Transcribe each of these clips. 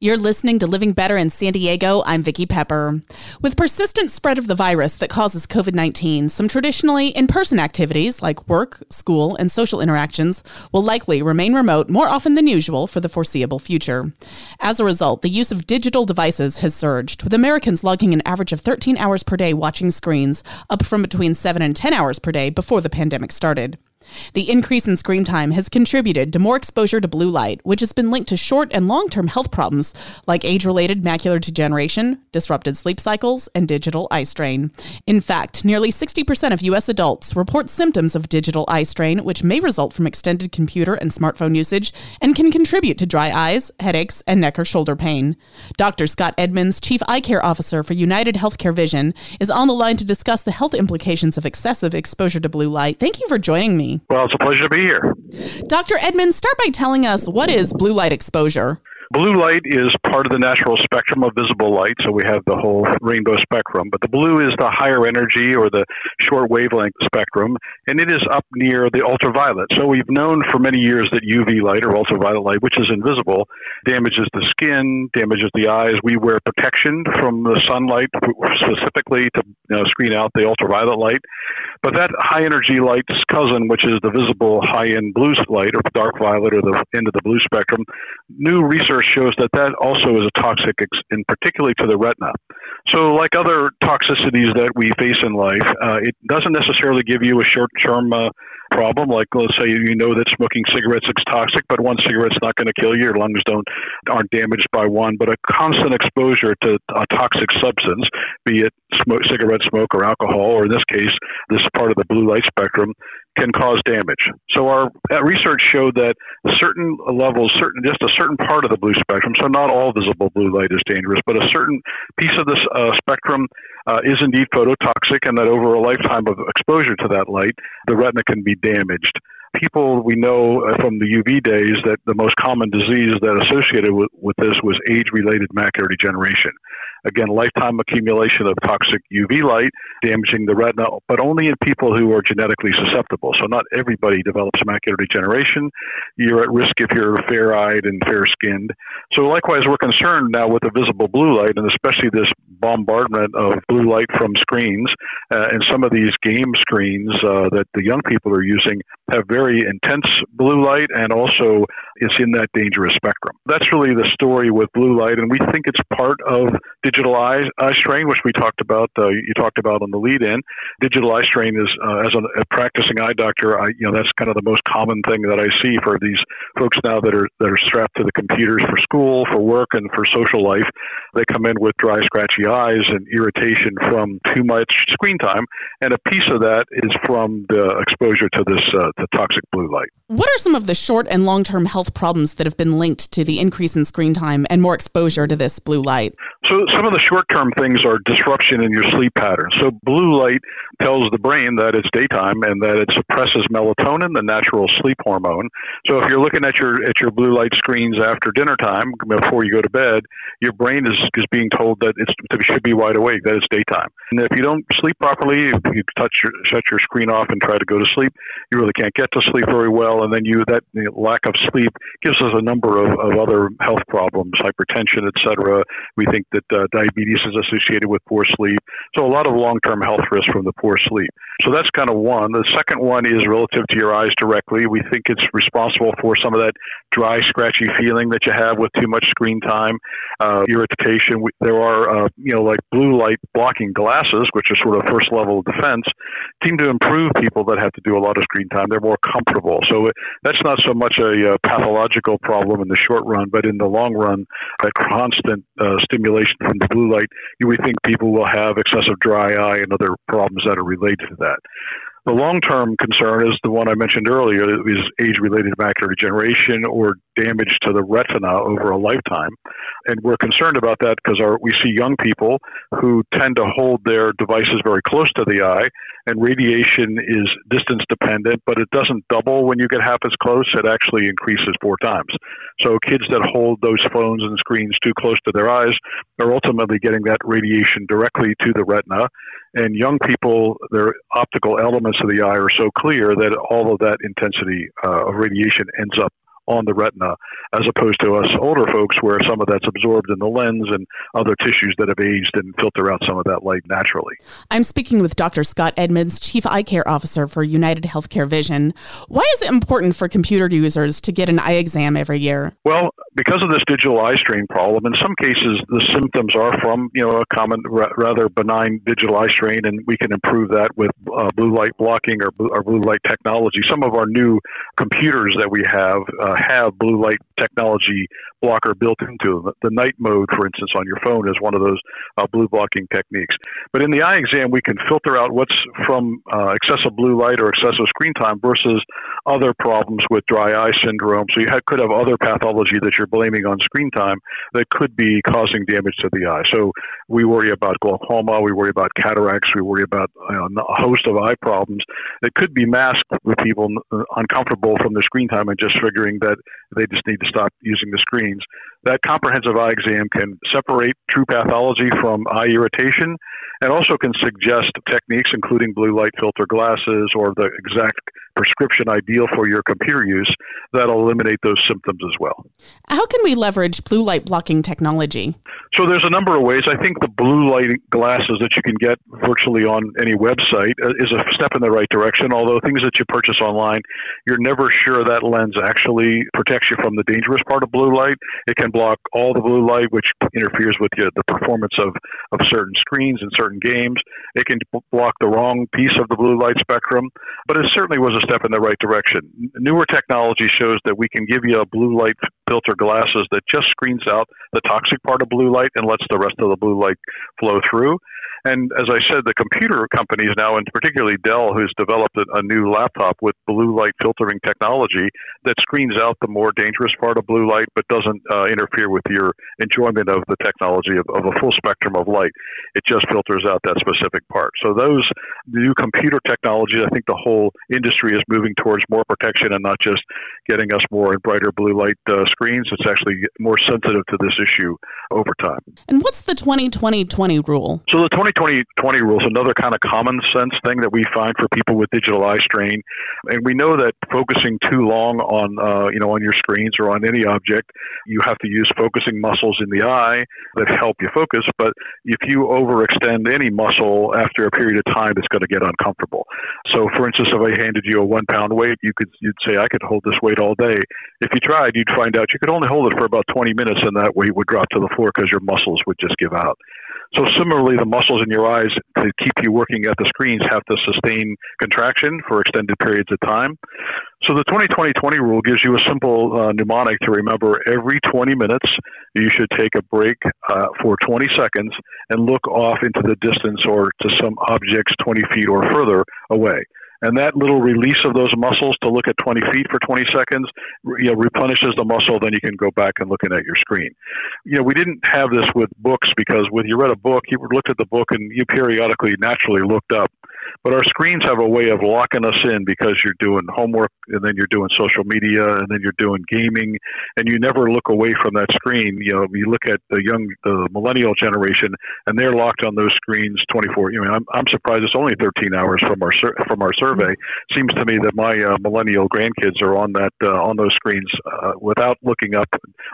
You're listening to Living Better in San Diego. I'm Vicki Pepper. With persistent spread of the virus that causes COVID 19, some traditionally in person activities like work, school, and social interactions will likely remain remote more often than usual for the foreseeable future. As a result, the use of digital devices has surged, with Americans logging an average of 13 hours per day watching screens, up from between 7 and 10 hours per day before the pandemic started. The increase in screen time has contributed to more exposure to blue light, which has been linked to short and long term health problems like age related macular degeneration, disrupted sleep cycles, and digital eye strain. In fact, nearly 60% of U.S. adults report symptoms of digital eye strain, which may result from extended computer and smartphone usage and can contribute to dry eyes, headaches, and neck or shoulder pain. Dr. Scott Edmunds, Chief Eye Care Officer for United Healthcare Vision, is on the line to discuss the health implications of excessive exposure to blue light. Thank you for joining me. Well, it's a pleasure to be here. Dr. Edmunds, start by telling us what is blue light exposure? Blue light is part of the natural spectrum of visible light, so we have the whole rainbow spectrum. But the blue is the higher energy or the short wavelength spectrum, and it is up near the ultraviolet. So we've known for many years that UV light or ultraviolet light, which is invisible, damages the skin, damages the eyes. We wear protection from the sunlight specifically to you know, screen out the ultraviolet light. But that high energy light's cousin, which is the visible high end blue light or dark violet or the end of the blue spectrum, new research shows that that also is a toxic, in particularly to the retina. So, like other toxicities that we face in life, uh, it doesn't necessarily give you a short term uh, problem. Like let's say you know that smoking cigarettes is toxic, but one cigarette's not going to kill you. Your lungs don't aren't damaged by one. But a constant exposure to a toxic substance, be it smoke, cigarette smoke or alcohol, or in this case, this part of the blue light spectrum, can cause damage. So our research showed that certain levels, certain just a certain part of the blue spectrum, so not all visible blue light is dangerous, but a certain piece of this uh, spectrum uh, is indeed phototoxic, and that over a lifetime of exposure to that light, the retina can be damaged people we know uh, from the UV days that the most common disease that associated with, with this was age related macular degeneration. Again, lifetime accumulation of toxic UV light damaging the retina, but only in people who are genetically susceptible. So not everybody develops macular degeneration. You're at risk if you're fair-eyed and fair-skinned. So likewise, we're concerned now with the visible blue light, and especially this bombardment of blue light from screens. Uh, and some of these game screens uh, that the young people are using have very intense blue light, and also it's in that dangerous spectrum. That's really the story with blue light, and we think it's part of digital eye, eye strain, which we talked about. Uh, you talked about on the lead-in. Digital eye strain is, uh, as a, practicing eye doctor, I, you know, that's kind of the most common thing that I see for these folks now that are that are strapped to the computers for school, for work, and for social life. They come in with dry, scratchy eyes and irritation from too much screen time, and a piece of that is from the exposure to this uh, the toxic blue light. What are some of the short and long-term health problems that have been linked to the increase in screen time and more exposure to this blue light? So some of the short-term things are disruption in your sleep pattern. So blue light tells the brain that it's daytime and that it suppresses melatonin, the natural sleep hormone. So if you're looking at your at your blue light screens after dinner time before you go to bed, your brain is, is being told that it's, it should be wide awake, that it's daytime. And if you don't sleep properly, if you touch your, shut your screen off and try to go to sleep, you really can't get to sleep very well. And then you that you know, lack of sleep gives us a number of, of other health problems, hypertension, etc. We think that uh, diabetes is associated with poor sleep. So a lot of long-term health risks from the poor sleep. So that's kind of one. The second one is relative to your eyes directly. We think it's responsible for some of that dry, scratchy feeling that you have with too much screen time, uh, irritation. We, there are, uh, you know, like blue light blocking glasses, which are sort of first level of defense, seem to improve people that have to do a lot of screen time. They're more comfortable. So that's not so much a, a uh, pathological problem in the short run, but in the long run, that constant uh, stimulation from the blue light, you would think people will have excessive dry eye and other problems that are related to that. The long term concern is the one I mentioned earlier is age related macular degeneration or damage to the retina over a lifetime. And we're concerned about that because we see young people who tend to hold their devices very close to the eye, and radiation is distance dependent, but it doesn't double when you get half as close. It actually increases four times. So kids that hold those phones and screens too close to their eyes are ultimately getting that radiation directly to the retina and young people, their optical elements of the eye are so clear that all of that intensity uh, of radiation ends up on the retina, as opposed to us older folks where some of that's absorbed in the lens and other tissues that have aged and filter out some of that light naturally. I'm speaking with Dr. Scott Edmunds, Chief Eye Care Officer for United Healthcare Vision. Why is it important for computer users to get an eye exam every year? Well, because of this digital eye strain problem, in some cases the symptoms are from you know a common, rather benign digital eye strain, and we can improve that with uh, blue light blocking or, or blue light technology. Some of our new computers that we have uh, have blue light technology blocker built into them. The night mode, for instance, on your phone is one of those uh, blue blocking techniques. But in the eye exam, we can filter out what's from uh, excessive blue light or excessive screen time versus other problems with dry eye syndrome. So you could have other pathology that you're blaming on screen time that could be causing damage to the eye. So we worry about glaucoma, we worry about cataracts, we worry about you know, a host of eye problems that could be masked with people uncomfortable from the screen time and just figuring that they just need to stop using the screens. That comprehensive eye exam can separate true pathology from eye irritation and also can suggest techniques, including blue light filter glasses or the exact prescription ideal for your computer use that'll eliminate those symptoms as well. How can we leverage blue light blocking technology? So there's a number of ways. I think the blue light glasses that you can get virtually on any website uh, is a step in the right direction. Although things that you purchase online, you're never sure that lens actually protects you from the dangerous part of blue light. It can block all the blue light, which interferes with the, the performance of, of certain screens and certain games. It can block the wrong piece of the blue light spectrum, but it certainly was a step in the right direction. Newer technology shows that we can give you a blue light filter glasses that just screens out the toxic part of blue light and lets the rest of the blue light flow through. And as I said, the computer companies now, and particularly Dell, who's developed a, a, new laptop with blue light filtering technology that screens out the more dangerous part of blue light, but doesn't uh, interfere with your enjoyment of the technology of, of, a full spectrum of light. It just filters out that specific part. So those new computer technologies, I think the whole industry is moving towards more protection and not just getting us more and brighter blue light uh, screens. It's actually more sensitive to this issue over time. And what's the 20-20-20 rule? So the 20-20-20 rule is another kind of common sense thing that we find for people with digital eye strain, and we know that focusing too long on uh, you know on your screens or on any object, you have to use focusing muscles in the eye that help you focus. But if you overextend any muscle after a period of time, it's going to get uncomfortable. So, for instance, if I handed you a one-pound weight, you could you'd say I could hold this weight all day. If you tried, you'd find out you could only hold it for about 20 minutes, and that weight would drop to the floor because your muscles would just give out. So similarly, the muscles in your eyes to keep you working at the screens have to sustain contraction for extended periods of time. So the 20-20-20 rule gives you a simple uh, mnemonic to remember every 20 minutes you should take a break uh, for 20 seconds and look off into the distance or to some objects 20 feet or further away. And that little release of those muscles to look at 20 feet for 20 seconds, you know, replenishes the muscle. Then you can go back and looking at your screen. You know, we didn't have this with books because when you read a book, you looked at the book and you periodically naturally looked up. But our screens have a way of locking us in because you're doing homework and then you're doing social media and then you're doing gaming and you never look away from that screen. You know, you look at the young, the millennial generation and they're locked on those screens 24. You know, I'm, I'm surprised it's only 13 hours from our from our survey. Seems to me that my uh, millennial grandkids are on that uh, on those screens uh, without looking up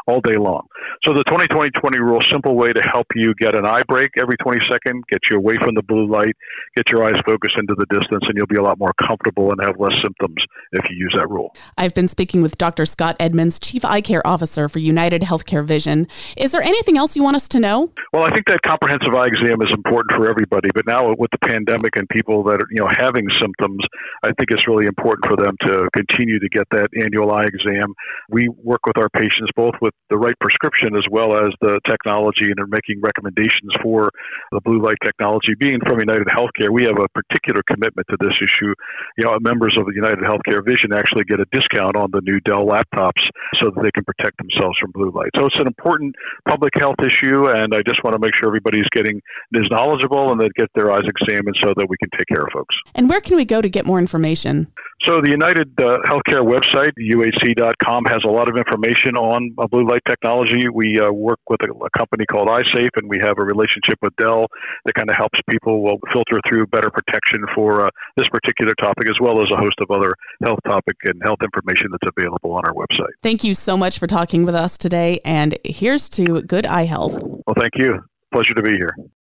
all day long. So the 20-20-20 rule, simple way to help you get an eye break every 20 seconds, get you away from the blue light, get your eyes focused into the distance, and you'll be a lot more comfortable and have less symptoms if you use that rule. I've been speaking with Dr. Scott Edmunds, Chief Eye Care Officer for United Healthcare Vision. Is there anything else you want us to know? Well, I think that comprehensive eye exam is important for everybody, but now with the pandemic and people that are you know having symptoms, I think it's really important for them to continue to get that annual eye exam. We work with our patients both with the right prescription as well as the technology and are making recommendations for the blue light technology. Being from United Healthcare, we have a particular commitment to this issue. You know, members of the United Healthcare Vision actually get a discount on the new Dell laptops so that they can protect themselves from blue light. So it's an important public health issue, and I just want to make sure everybody's getting is knowledgeable and they get their eyes examined so that we can take care of folks. And where can we go to get more information? So the United uh, Healthcare website, uhc.com, has a lot of information on uh, blue light technology. We uh, work with a, a, company called EyeSafe, and we have a relationship with Dell that kind of helps people well, filter through better protection for uh, this particular topic, as well as a host of other health topic and health information that's available on our website. Thank you so much for talking with us today, and here's to good eye health. Well, thank you. Pleasure to be here.